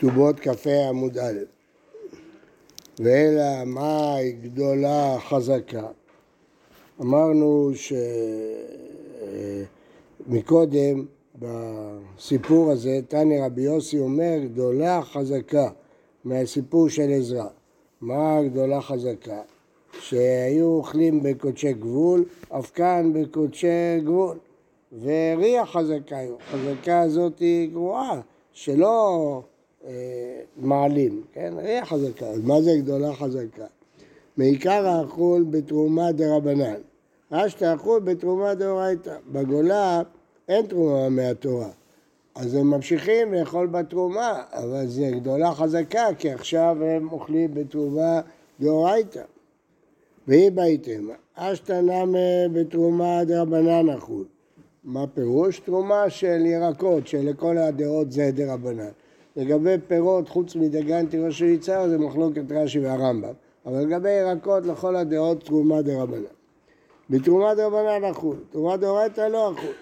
כתובות כ"ה עמוד א', ואלא מאי גדולה חזקה. אמרנו שמקודם בסיפור הזה, תניא רבי יוסי אומר גדולה חזקה מהסיפור של עזרא. מה גדולה חזקה? שהיו אוכלים בקודשי גבול, אף כאן בקודשי גבול. וריח חזקה, חזקה הזאת היא גרועה, שלא אה, מעלים, כן? ריח חזקה, אז מה זה גדולה חזקה? מעיקר האכול בתרומה דה רבנן, אשתא אכול בתרומה דאורייתא, בגולה אין תרומה מהתורה, אז הם ממשיכים לאכול בתרומה, אבל זה גדולה חזקה, כי עכשיו הם אוכלים בתרומה דאורייתא. והיא בהיתם, אשתא נמי בתרומה דרבנן אכול. מה פירוש? תרומה של ירקות, שלכל הדעות זה דרבנן. לגבי פירות, חוץ מדגן תירוש ויצהר, זה מחלוקת רש"י והרמב"ם. אבל לגבי ירקות, לכל הדעות תרומה דרבנן. בתרומה דרבנן אכול, תרומה דאורייתא לא אכול.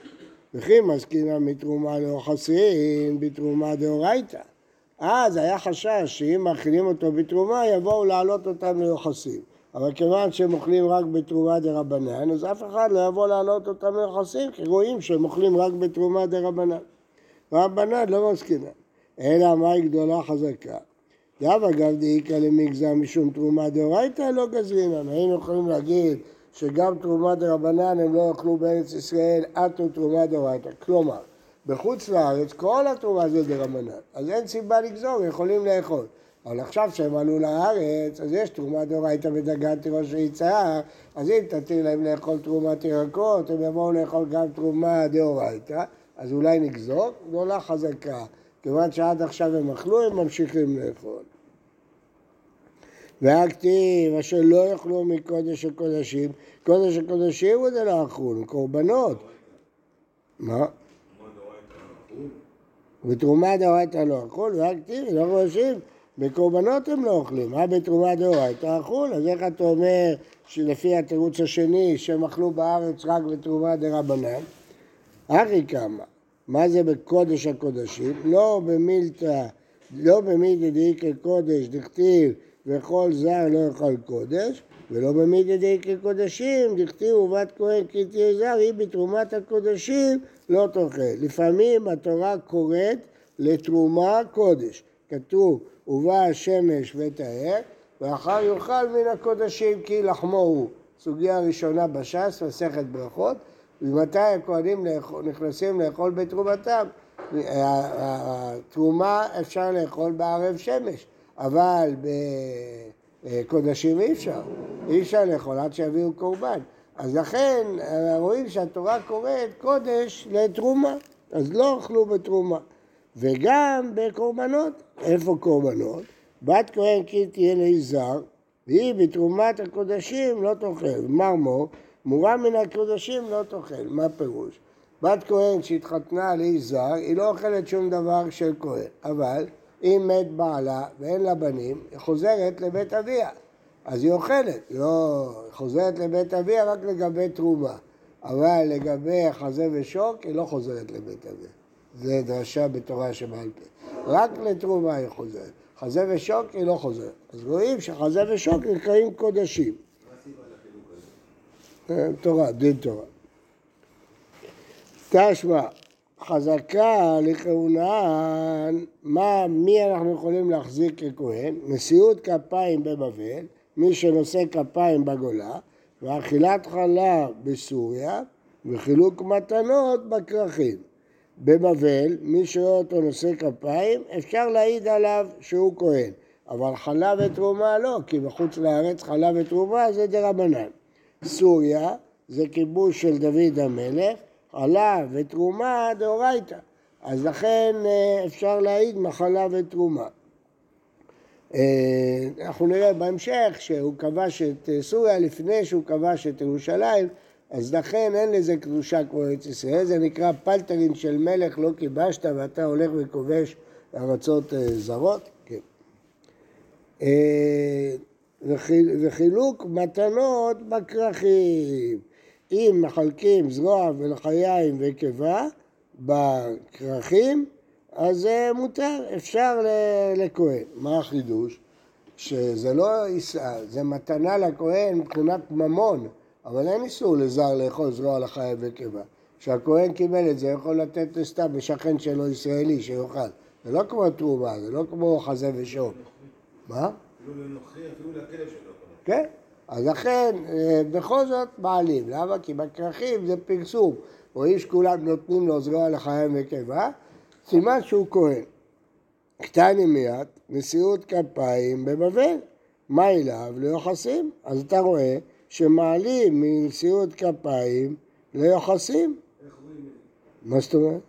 וכי מזכינה מתרומה לא חסרין, בתרומה דאורייתא. אז היה חשש שאם מאכילים אותו בתרומה, יבואו להעלות אותם ליוחסים. אבל כיוון שהם אוכלים רק בתרומה דה רבנן, אז אף אחד לא יבוא להעלות אותם ליוחסים, כי רואים שהם אוכלים רק בתרומה דה רבנן. רבנן לא מסכינה. אלא מהי גדולה חזקה. דאב אגב דאיכא למגזר משום תרומה דאורייתא לא גזרינן. היינו יכולים להגיד שגם תרומה דרבנן הם לא יאכלו בארץ ישראל עטו תרומה דאורייתא. כלומר, בחוץ לארץ כל התרומה זה דרבנן. אז אין סיבה לגזור, יכולים לאכול. אבל עכשיו שהם עלו לארץ, אז יש תרומה דאורייתא ודגן תירוש ויצהר, אז אם תתיר להם לאכול תרומת ירקות, הם יבואו לאכול גם תרומה דאורייתא, אז אולי נגזור, גדולה חזקה. כיוון שעד עכשיו הם אכלו, הם ממשיכים לאכול. והכתיב אשר לא יאכלו מקודש הקודשים, קודש הקודשים הוא זה לא אכלו, קורבנות. מה? בתרומה דאורייתא לא אכול, והכתיב לא חושבים, בקורבנות הם לא אוכלים, מה בתרומה דאורייתא אכול? אז איך אתה אומר שלפי התירוץ השני שהם אכלו בארץ רק בתרומה דרבנן? אחי כמה, מה זה בקודש הקודשים? לא במילתא, לא במילתא דאיקא קודש דכתיב וכל זר לא יאכל קודש, ולא במילתא דאיקא קודשים דכתיב ובת כהן כי תהיה זר, היא בתרומת הקודשים לא תאכל. לפעמים התורה קוראת לתרומה קודש. כתוב ובא השמש וטהר, ואחר יאכל מן הקודשים כי לחמו הוא. סוגיה ראשונה בש"ס, מסכת ברכות, ומתי הכהנים נכנסים לאכול בתרומתם? התרומה אפשר לאכול בערב שמש, אבל בקודשים אי אפשר, אי אפשר לאכול עד שיביאו קורבן. אז לכן רואים שהתורה קוראת קודש לתרומה, אז לא אכלו בתרומה. וגם בקורבנות, איפה קורבנות? בת כהן כי תהיה ליזהר, והיא בתרומת הקודשים לא תאכל. מרמור מורה מן הקודשים לא תאכל. מה פירוש? בת כהן שהתחתנה ליזהר, היא לא אוכלת שום דבר של כהן, אבל אם מת בעלה ואין לה בנים, היא חוזרת לבית אביה. אז היא אוכלת, לא חוזרת לבית אביה רק לגבי תרומה, אבל לגבי חזה ושוק היא לא חוזרת לבית אביה. זה דרשה בתורה שבעל פה. רק לתרומה היא חוזרת. חזה ושוק היא לא חוזרת. אז רואים שחזה ושוק נקראים קודשים. אה, תורה, דין תורה. תשמע, חזקה לכהונן, מה, מי אנחנו יכולים להחזיק ככהן? נשיאות כפיים בבבל, מי שנושא כפיים בגולה, ואכילת חלב בסוריה, וחילוק מתנות בכרכים. בבבל, מי שרואה אותו נושא כפיים, אפשר להעיד עליו שהוא כהן. אבל חלב ותרומה לא, כי בחוץ לארץ חלב ותרומה זה דרבנן. סוריה זה כיבוש של דוד המלך, חלב ותרומה דאורייתא. אז לכן אה, אפשר להעיד מחלה ותרומה. אה, אנחנו נראה בהמשך שהוא כבש את סוריה לפני שהוא כבש את ירושלים, אז לכן אין לזה קדושה כמו ארץ ישראל, זה נקרא פלטרין של מלך לא כיבשת ואתה הולך וכובש ארצות אה, זרות. כן. וחילוק מתנות בכרכים. אם מחלקים זרוע ולחיים וקיבה בכרכים, אז זה מותר, אפשר לכהן. מה החידוש? שזה לא יישא, זה מתנה לכהן מבחינת ממון, אבל אין איסור לזר לאכול זרוע לחייב וקיבה. כשהכהן קיבל את זה, יכול לתת לסתם לשכן שלו ישראלי שיאכל. זה לא כמו תרומה, זה לא כמו חזה ושור. מה? כן, אז לכן אה, בכל זאת מעלים. למה? כי בכרכים זה פרסום. רואים שכולם נותנים לו זרוע לחיים וקיבה, סימן שהוא כהן. קטני מיד, נשיאות כפיים בבבל. מה אליו? ליוחסים. אז אתה רואה שמעלים מנשיאות כפיים ליוחסים. מה זאת אומרת?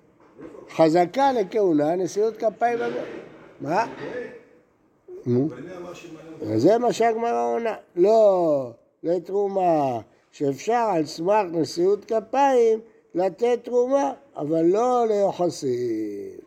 חזקה לכהונה, נשיאות כפיים בבבל. מה? זה מה שהגמרא עונה. לא, לתרומה, שאפשר על סמך נשיאות כפיים לתת תרומה, אבל לא ליוחסים.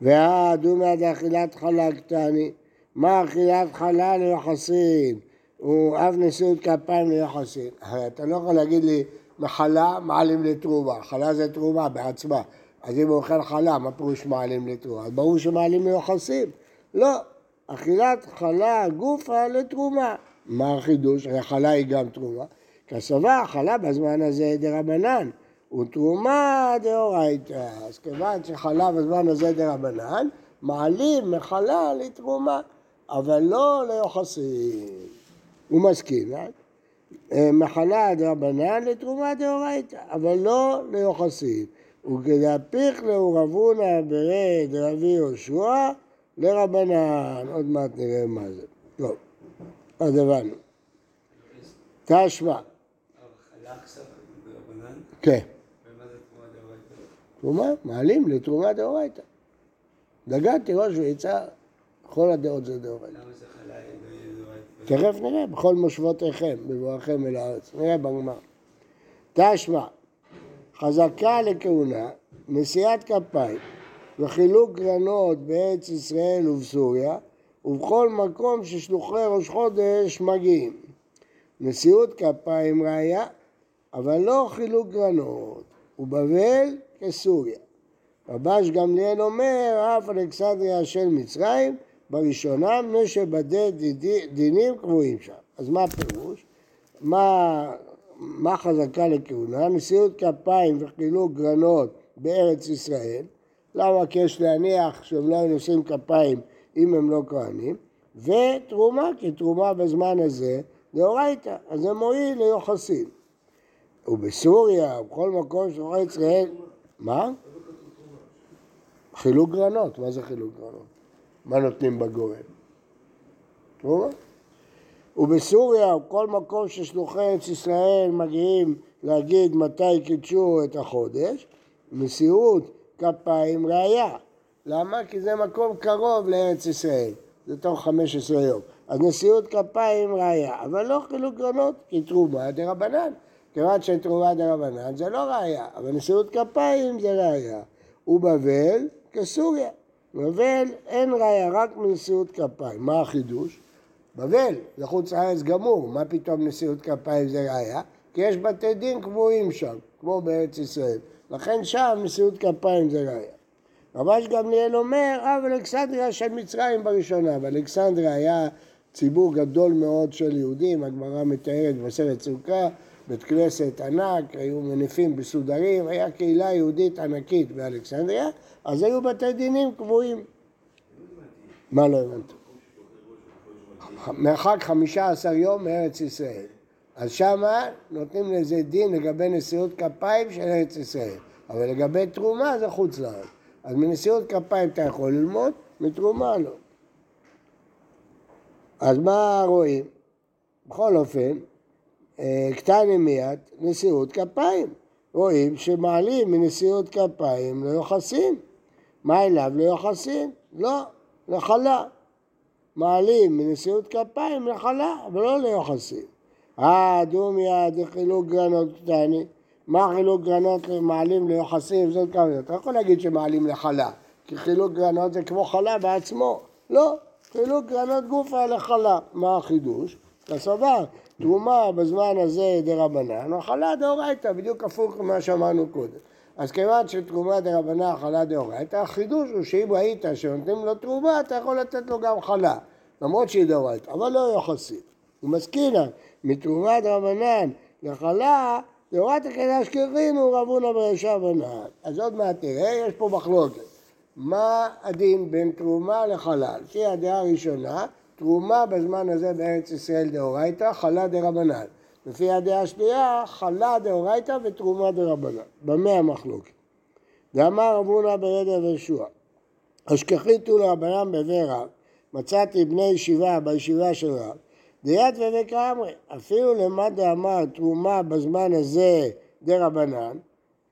והדומיה דאכילת חלה קטני, מה אכילת חלה ליוחסין? הוא אב נשיאות כפיים ליוחסין. אתה לא יכול להגיד לי מחלה מעלים לתרומה, חלה זה תרומה בעצמה. אז אם הוא אוכל חלה, מה פירוש מעלים לתרומה? אז ברור שמעלים ליוחסים. לא, אכילת חלה גופה לתרומה. מה החידוש? הרי חלה היא גם תרומה. כסבה, חלה בזמן הזה דרבנן. ותרומה דאורייתא. אז כיוון שחלה בזמן הזה דרבנן, מעלים מחלה לתרומה, אבל לא ליוחסין. הוא מסכים, אה? אה? מחלה דרבנן לתרומה דאורייתא, אבל לא ליוחסין. וכדפיך לאורבונה ברד רבי יהושע לרבנן. עוד מעט נראה מה זה. טוב, אז הבנו. תשמע. כן. תרומה, מעלים לתרומה דאורייתא. דגן תירוש ויצא, כל הדעות זה דאורייתא. למה זה חלה תכף נראה, בכל מושבותיכם, בבואכם אל הארץ. נראה בגמר. תשמע, חזקה לכהונה, נשיאת כפיים וחילוק גרנות בארץ ישראל ובסוריה, ובכל מקום ששלוחי ראש חודש מגיעים. נשיאות כפיים ראיה, אבל לא חילוק גרנות. ובבל כסוריה. רבש גמליאל אומר, אף אלכסנדריה של מצרים, בראשונה, מפני שבדי דינים קבועים שם. אז מה הפירוש? מה, מה חזקה לכהונה? נשיאות כפיים וחילוק גרנות בארץ ישראל. למה? כי יש להניח שהם לא היו נושאים כפיים אם הם לא כהנים. ותרומה, כי תרומה בזמן הזה דאורייתא, אז זה מועיל ליוחסין. ובסוריה, ובכל מקום שרואה ישראל... מה? חילוק גרנות, מה זה חילוק גרנות? מה נותנים בגורם? תרומה. ובסוריה, ובכל מקום ששלוחי ארץ ישראל מגיעים להגיד מתי קידשו את החודש, מסירות כפיים ראיה. למה? כי זה מקום קרוב לארץ ישראל, זה תוך 15 יום. אז נשיאות כפיים ראיה, אבל לא חילוק גרנות, כי תרומה דרבנן. כיוון שתרומה דרבנן זה לא ראיה, אבל נשיאות כפיים זה ראיה. ובבל כסוריה. בבל אין ראיה, רק מנשיאות כפיים. מה החידוש? בבל, זה חוץ לארץ גמור, מה פתאום נשיאות כפיים זה ראיה? כי יש בתי דין קבועים שם, כמו בארץ ישראל. לכן שם נשיאות כפיים זה ראיה. רבש גמליאל אומר, אב אלכסנדריה של מצרים בראשונה, ואלכסנדריה היה ציבור גדול מאוד של יהודים, הגמרא מתארת בסרט סוכה, בית כנסת ענק, היו מניפים בסודרים, היה קהילה יהודית ענקית באלכסנדריה, אז היו בתי דינים קבועים. מה לא הבנת? מרחק חמישה עשר יום מארץ ישראל. אז שמה נותנים לזה דין לגבי נשיאות כפיים של ארץ ישראל, אבל לגבי תרומה זה חוץ לארץ. אז מנשיאות כפיים אתה יכול ללמוד, מתרומה לא. אז מה רואים? בכל אופן, אה, קטני מיד, נשיאות כפיים. רואים שמעלים מנשיאות כפיים ליוחסין. מה אליו ליוחסין? לא, לחלה. מעלים מנשיאות כפיים לחלה, אבל לא ליוחסין. אה, דומיה דחילוק גרנות קטני. מה חילוק גרנות מעלים ליוחסין? זאת כמה אתה יכול להגיד שמעלים לחלה, כי חילוק גרנות זה כמו חלה בעצמו. לא, חילוק גרנות גופה לחלה. מה החידוש? אתה סבר, תרומה בזמן הזה דה רבנן, אכלה דאורייתא, בדיוק הפוך ממה שאמרנו קודם. אז כיוון שתרומה דרבנה חלה דאורייתא, החידוש הוא שאם ראית שנותנים לו תרומה, אתה יכול לתת לו גם חלה, למרות שהיא דאורייתא, אבל לא יוחסית. הוא מזכירה, מתרומה דרבנן לחלה, דאורייתא כדאש קרינו רבונה ברשע בנהל. אז עוד מעט תראה, יש פה מחלוקת. מה הדין בין תרומה לחלה? לפי הדעה הראשונה, תרומה בזמן הזה בארץ ישראל דאורייתא, חלה דרבנן. לפי הדעה השנייה, חלה דאורייתא ותרומה דרבנן. במה המחלוקת? ואמר רב הונא ברדע וישוע, אשכחיתו לרבנן בבי רב, מצאתי בני ישיבה בישיבה של רב, דיית ובקאמרי, אפילו למה דאמר תרומה בזמן הזה דרבנן,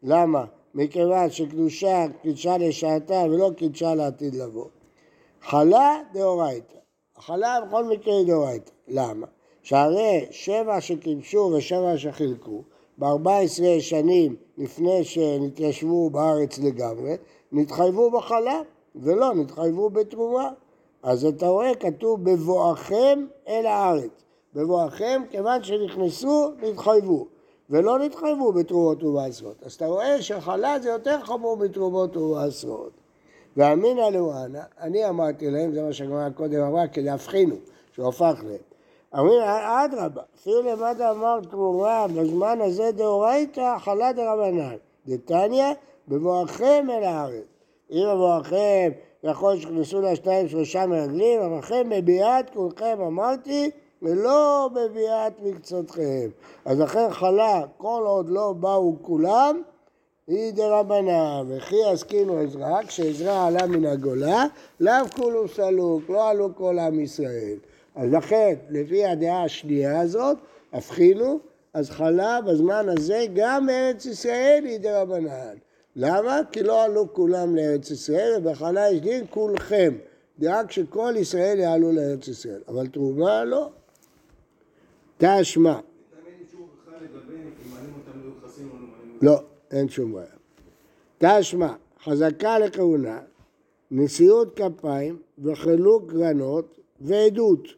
למה? מכיוון שקדושה קידשה לשעתה ולא קידשה לעתיד לבוא. חלה דאורייתא, חלה בכל מקרה דאורייתא, למה? שהרי שבע שקידשו ושבע שחילקו, ב-14 שנים לפני שנתיישבו בארץ לגמרי, נתחייבו בחלה ולא נתחייבו בתרומה. אז אתה רואה, כתוב בבואכם אל הארץ. בבואכם, כיוון שנכנסו, נתחייבו. ולא נתחייבו בתרומות ובעשרות. אז אתה רואה שחלה זה יותר חמור בתרומות ובעשרות. ואמינא לאואנה, אני אמרתי להם, זה מה שהגמרא קודם אמרה, כדי להבחינו, שהוא הפך להם. אמינא, אדרבה, אפילו למטה אמר תרומה, בזמן הזה דאורייתא, חלה דרבנן. דתניא, בבואכם אל הארץ. אם בבואכם יכול שכנסו לה שניים שלושה מרגלים, אבל לכם בביאת כולכם אמרתי, ולא בביאת מקצותכם. אז לכן חלה, כל עוד לא באו כולם, היא דרבנן, וכי עסקינו עזרא, כשעזרא עלה מן הגולה, לאו כולו סלוק, לא עלו כל עם ישראל. אז לכן, לפי הדעה השנייה הזאת, הבחינו, אז חלה בזמן הזה גם ארץ ישראל היא דרבנן. למה? כי לא עלו כולם לארץ ישראל, ובחלה יש דין כולכם. דאג שכל ישראל יעלו לארץ ישראל, אבל תרומה לא. תשמע. לא, אין שום בעיה. תשמע, חזקה לכהונה, נשיאות כפיים וחילוק גרנות ועדות.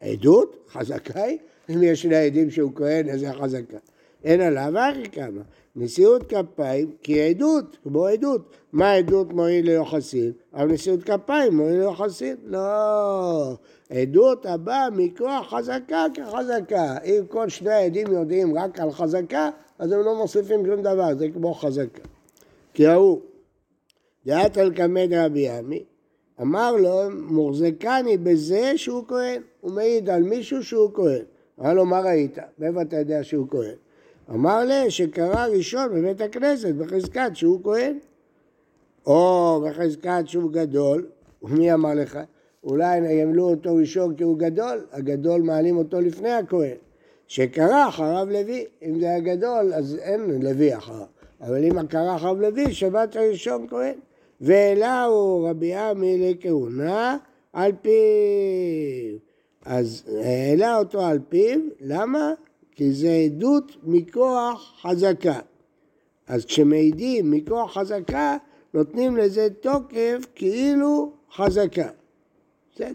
עדות? חזקה היא? אם יש שני עדים שהוא כהן, איזה חזקה. אין עליו אחי כמה. נשיאות כפיים כי עדות, כמו עדות. מה עדות מועיל ליוחסין? אבל נשיאות כפיים מועיל ליוחסין? לא. עדות הבאה מכוח חזקה כחזקה. אם כל שני העדים יודעים רק על חזקה, אז הם לא מוסיפים שום דבר, זה כמו חזקה. כי ההוא, דעת על קמד רבי עמי, אמר לו, מוחזקני בזה שהוא כהן. הוא מעיד על מישהו שהוא כהן. אמר לו, מה ראית? מאיפה אתה יודע שהוא כהן? אמר לי שקרא ראשון בבית הכנסת בחזקת שהוא כהן. או בחזקת שהוא גדול, ומי אמר לך? אולי ימלו אותו ראשון כי הוא גדול, הגדול מעלים אותו לפני הכהן. שקרא אחריו לוי, אם זה היה גדול אז אין לוי אחריו, אבל אם קרא אחריו לוי, שבת הראשון כהן. ואליהו רבי עמי לכהונה על פיו. אז העלה אותו על פיו, למה? כי זה עדות מכוח חזקה. אז כשמעידים מכוח חזקה, נותנים לזה תוקף כאילו חזקה. בסדר.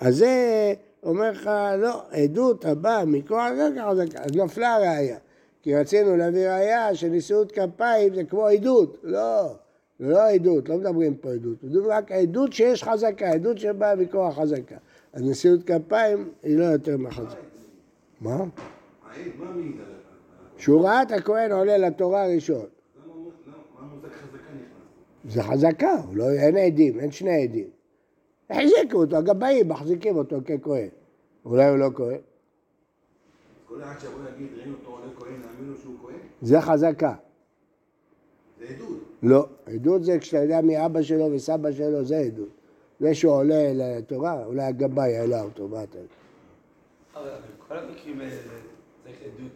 אז זה אומר לך, לא, עדות הבאה מכוח חזקה חזקה. אז נפלה הראייה. כי רצינו להביא ראייה שנשיאות כפיים זה כמו עדות. לא, זה לא עדות, לא מדברים פה עדות. מדברים רק עדות שיש חזקה, עדות שבאה מכוח חזקה. אז נשיאות כפיים היא לא יותר מחזקה. מה? שהוא ראה את הכהן עולה לתורה הראשון. זה חזקה, לא, אין עדים, אין שני עדים. החזיקו אותו, הגבאים מחזיקים אותו ככהן. אולי הוא לא כהן. כל אחד שיבוא להגיד, ראינו אותו עולה כהן, נאמין לו שהוא כהן? זה חזקה. זה עדות. לא, עדות זה כשאתה יודע מי אבא שלו וסבא שלו, זה עדות. זה שהוא עולה לתורה, אולי הגבאי העלה אותו, מה אתה יודע? אבל כל המקרים האלה צריך עדות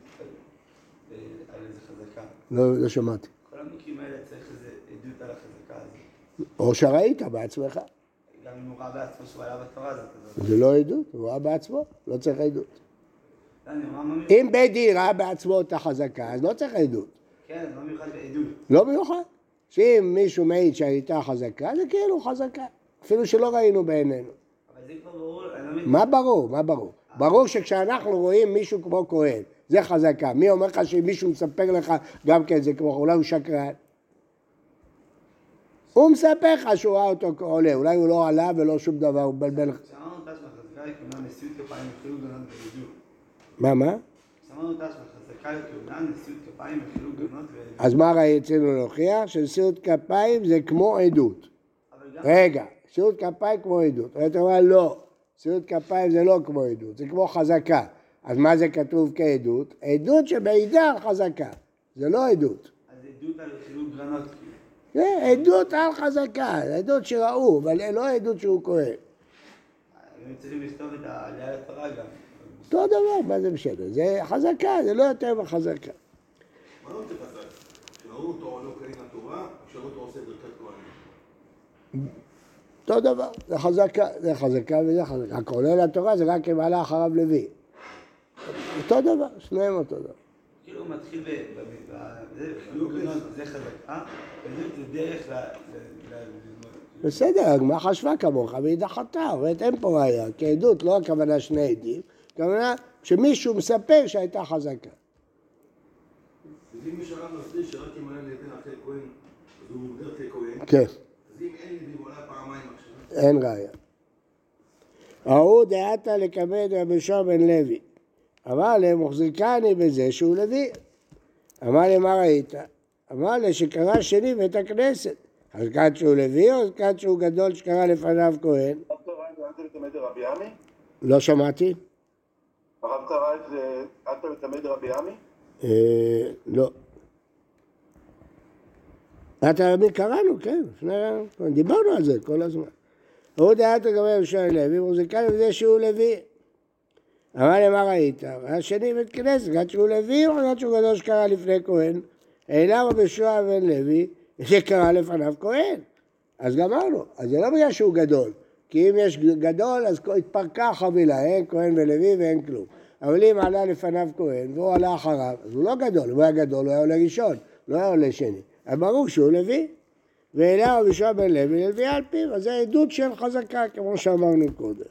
על איזה חזקה. לא, לא שמעתי. כל המקרים האלה צריך איזה עדות על החזקה הזאת. או שראית בעצמך. גם אם הוא ראה בעצמו שהוא עלה בתורה הזאת. זה לא עדות, הוא ראה בעצמו, לא צריך עדות. לא, אם בית דין ראה בעצמו את החזקה, אז לא צריך עדות. כן, מה מיוחד בעדות? לא מיוחד. שאם מישהו מעיד שהייתה חזקה, זה כאילו חזקה. אפילו שלא ראינו בעינינו. לא. מה ברור? מה ברור? ברור שכשאנחנו רואים מישהו כמו כהן, זה חזקה. מי אומר לך שאם מישהו מספר לך גם כן זה כמו, אולי הוא שקרן? הוא מספר לך שהוא ראה אותו עולה, אולי הוא לא עלה ולא שום דבר, הוא מבלבל. ולידות. מה, מה? אז מה רצינו להוכיח? שנשיאות כפיים זה כמו עדות. רגע, נשיאות כפיים כמו עדות. אתה אומר לא, נשיאות כפיים זה לא כמו עדות, זה כמו חזקה. אז מה זה כתוב כעדות? עדות שמעידה על חזקה, זה לא עדות. אז עדות על חילוק גרנות. זה עדות על חזקה, עדות שראו, אבל לא עדות שהוא כהן. הם צריכים לכתוב את העלייה לתורה גם. אותו דבר, מה זה משנה? זה חזקה, זה לא יותר מחזקה. מה לא יותר חזק? שראו אותו לא כהן התורה, שראו אותו עושה ברכת כהנים. אותו דבר, זה חזקה, זה חזקה וזה חזקה. הכולל לתורה זה רק אם עלה אחריו לוי. אותו דבר, שניהם אותו דבר. כאילו הוא מתחיל ב- זה, חזקה, עדות זה דרך. בסדר, הגמרא חשבה כמוך והיא דחתה, אומרת אין פה ראייה, כי עדות לא הכוונה שני עדים, הכוונה שמישהו מספר שהייתה חזקה. אם מישהו הרב מסביר שרק אם עלה לידי אחרי כהן, אז הוא מוגדר ככהן, כן, אז אם אין לי הוא עלה פעמיים עכשיו. אין ראייה. ההוא דעתה לקבל רבי שר בן לוי. אמר להם, מחזיקני בזה שהוא לוי. אמר להם, מה ראית? אמר לי שקרא שני בית הכנסת. חזקת שהוא לוי או חזקת שהוא גדול שקרא לפניו כהן? את? לא שמעתי. הרב קרא את זה אל תלמד רבי עמי? אה, לא. אתה רבי קראנו, כן, דיברנו על זה כל הזמן. הוא דעת לגבי ירושלים לוי, והוא זיכה בזה שהוא לוי. אמר לי, מה ראית? השני בית כנסת, גד שהוא לוי או גד שהוא גדול שקרא לפני כהן? העלה רבי שועה בן לוי, שקרא לפניו כהן. אז גמרנו, אז זה לא בגלל שהוא גדול, כי אם יש גדול אז התפרקה החבילה, אין כהן ולוי ואין כלום. אבל אם עלה לפניו כהן והוא עלה אחריו, אז הוא לא גדול, הוא היה גדול, הוא היה עולה ראשון, לא היה עולה שני. אז ברור שהוא לוי. והעלה רבי שועה בן לוי ללוי על פיו, אז זה עדות של חזקה, כמו שאמרנו קודם.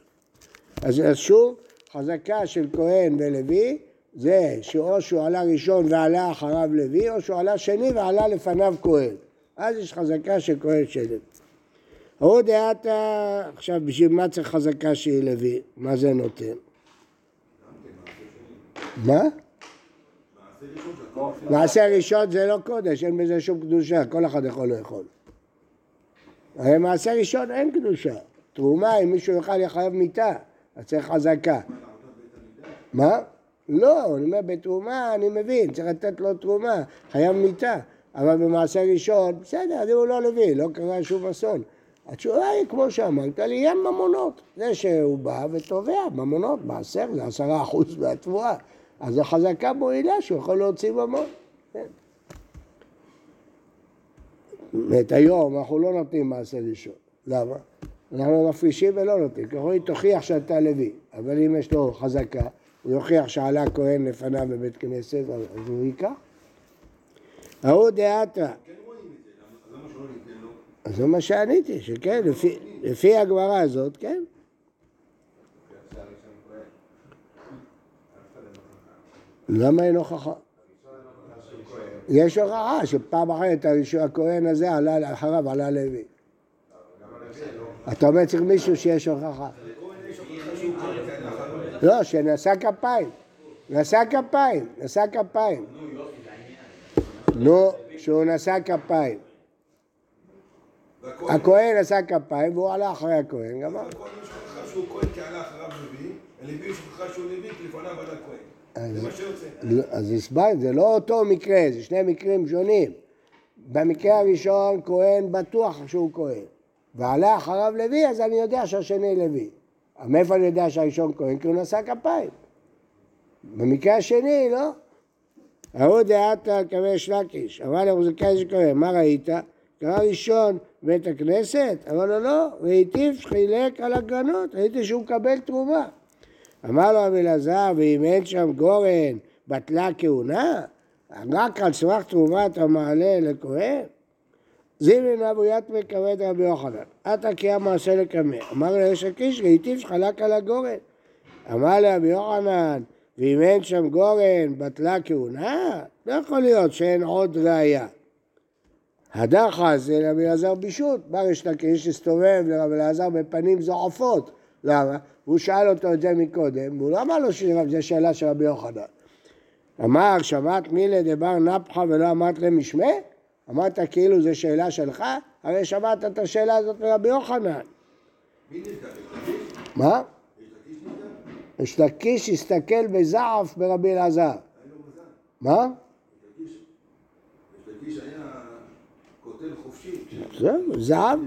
אז אז שוב, חזקה של כהן ולוי, זה שאו שהוא עלה ראשון ועלה אחריו לוי, או שהוא עלה שני ועלה לפניו כהן. אז יש חזקה של כהן של לוי. ההוא דעתה, עכשיו בשביל מה צריך חזקה שהיא לוי? מה זה נותן? מה? מעשה ראשון זה לא קודש, אין בזה שום קדושה, כל אחד יכול לאכול. הרי מעשה ראשון אין קדושה. תרומה, אם מישהו יאכל יחייב מיתה, אז צריך חזקה. מה? לא, אני אומר, בתרומה אני מבין, צריך לתת לו תרומה, חייב מיתה. אבל במעשה ראשון, בסדר, אז הוא לא לוי, לא קרה שום אסון. התשובה היא, כמו שאמרת, לעניין ממונות. זה שהוא בא ותובע ממונות, מעשר זה עשרה אחוז מהתבואה. אז החזקה מועילה שהוא יכול להוציא ממון. ואת היום אנחנו לא נותנים מעשה ראשון. למה? אנחנו מפרישים ולא נותנים. כי יכולים תוכיח שאתה לוי, אבל אם יש לו חזקה, הוא יוכיח שעלה כהן לפניו בבית כנסת, אז הוא ייקח. ההוא דעתה. כן את זה? אז מה שעניתי, שכן, לפי, לפי הגמרא הזאת, כן. למה אין הוכחה? יש הוכחה שפעם אחרת הכהן הזה עלה אחריו, עלה לוי. אתה אומר צריך מישהו שיש הוכחה. לא, שנשא כפיים. נשא כפיים, נשא כפיים. נו, שהוא נשא כפיים. הכהן נשא כפיים והוא עלה אחרי הכהן, גמר. הכהן יש הוכחה שהוא כהן כי עלה אחריו לוי, הלוי יש הוכחה שהוא לוי כי לפניו עלה כהן. שיוצא. לא, אז הסברתי, זה לא אותו מקרה, זה שני מקרים שונים. במקרה הראשון כהן בטוח שהוא כהן, ועלה אחריו לוי, אז אני יודע שהשני לוי. מאיפה אני יודע שהראשון כהן? כי הוא נשא כפיים. במקרה השני, לא. ההוא דעתה קווי שלקיש, אמר למוזיקאי שכהן, מה ראית? קרא ראשון בית הכנסת? אמר לו, לא, ראיתיו שחילק על הגרנות, ראיתי שהוא מקבל תרומה. אמר לו רבי אלעזר, ואם אין שם גורן, בטלה כהונה? רק על סמך תרומה אתה מעלה לכהן? זימין אבו יתמי כבד רבי יוחנן, עתה קיים מעשה לקמא. אמר לו יש הקיש, ראיתיו שחלק על הגורן. אמר לרבי יוחנן, ואם אין שם גורן, בטלה כהונה? לא יכול להיות שאין עוד ראייה. הדחה זה לרבי אלעזר בישות, בא ריש לקיש, הסתובב לרבי אלעזר בפנים זועפות. למה? הוא שאל אותו את זה מקודם, והוא לא אמר לו שזו שאלה של רבי יוחנן. אמר, שמעת מילי דבר נפחה ולא אמרת למשמע? אמרת כאילו זו שאלה שלך? הרי שמעת את השאלה הזאת מרבי יוחנן. מה? יש לקיש הסתכל בזעף ברבי אלעזר. מה? זהו, זהב.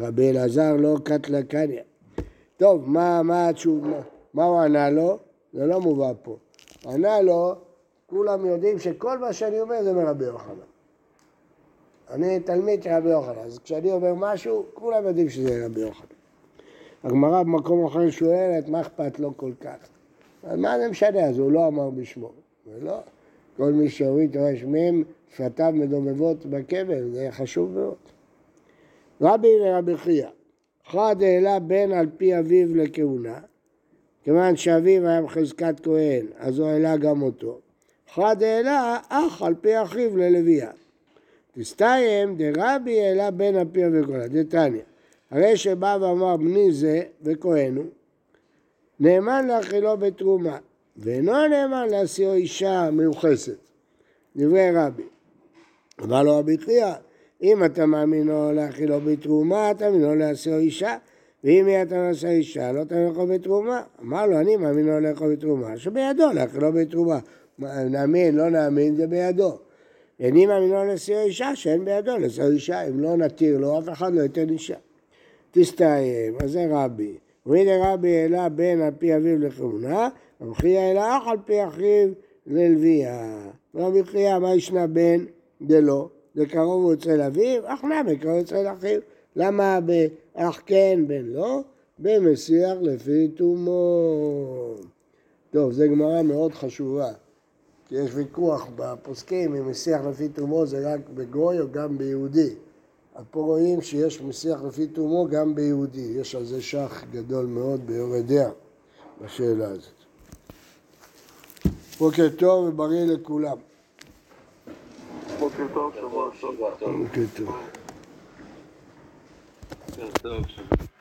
רבי אלעזר לא קטלה קניא. טוב, מה, מה התשובה? מה הוא ענה לו? זה לא מובא פה. ענה לו, כולם יודעים שכל מה שאני אומר זה מרבי יוחנן. אני תלמיד של רבי יוחנן, אז כשאני אומר משהו, כולם יודעים שזה רבי יוחנן. הגמרא במקום אחר שואלת, מה אכפת לו כל כך? אז מה זה משנה? אז הוא לא אמר בשמו. ולא, כל מי שהוריד תורה שמיהם, שפתיו מדובבות בקבר, זה חשוב מאוד. רבי ורבי חייא, אחד העלה בן על פי אביו לכהונה, כיוון שאביו היה בחזקת כהן, אז הוא העלה גם אותו. אחד העלה אח על פי אחיו ללוויה. תסתיים דרבי העלה בן על פי אביו לכהונה, דתניא. הרי שבא ואמר בני זה וכהן הוא, נאמן לאכילו בתרומה, ואינו נאמן להשיאו אישה מיוחסת. דברי רבי. אמר לו רבי חייא, אם אתה מאמין לו להאכילו בתרומה, אתה מאמין לו להשיאו אישה, ואם יהיה אתה נשא אישה, לא תאמין לאכול בתרומה. אמר לו, אני מאמין לו לאכול בתרומה, שבידו להאכילו בתרומה. מה, נאמין, לא נאמין, זה בידו. ואני מאמין לו להשיאו אישה, שאין בידו להשיאו אישה. אם לא נתיר לו, אף אחד לא ייתן אישה. תסתיים, אז זה רבי. והנה רבי העלה בן על פי אביו לכהונה, רבי העלה אח על פי אחיו ללוויה. רבי חייא, מה ישנה בן דלא? זה קרוב הוא אצל אביו, אח נמי קרוב אצל אחיו. למה באח כן, בן לא? במסיח לפי תומו. טוב, זו גמרא מאוד חשובה. כי יש ויכוח בפוסקים אם מסיח לפי תומו זה רק בגוי או גם ביהודי. אז פה רואים שיש מסיח לפי תומו גם ביהודי. יש על זה שח גדול מאוד ביורי דעה בשאלה הזאת. בוקר טוב ובריא לכולם. בוקר טוב, שבוע טוב. בוקר טוב. טוב, שבוע.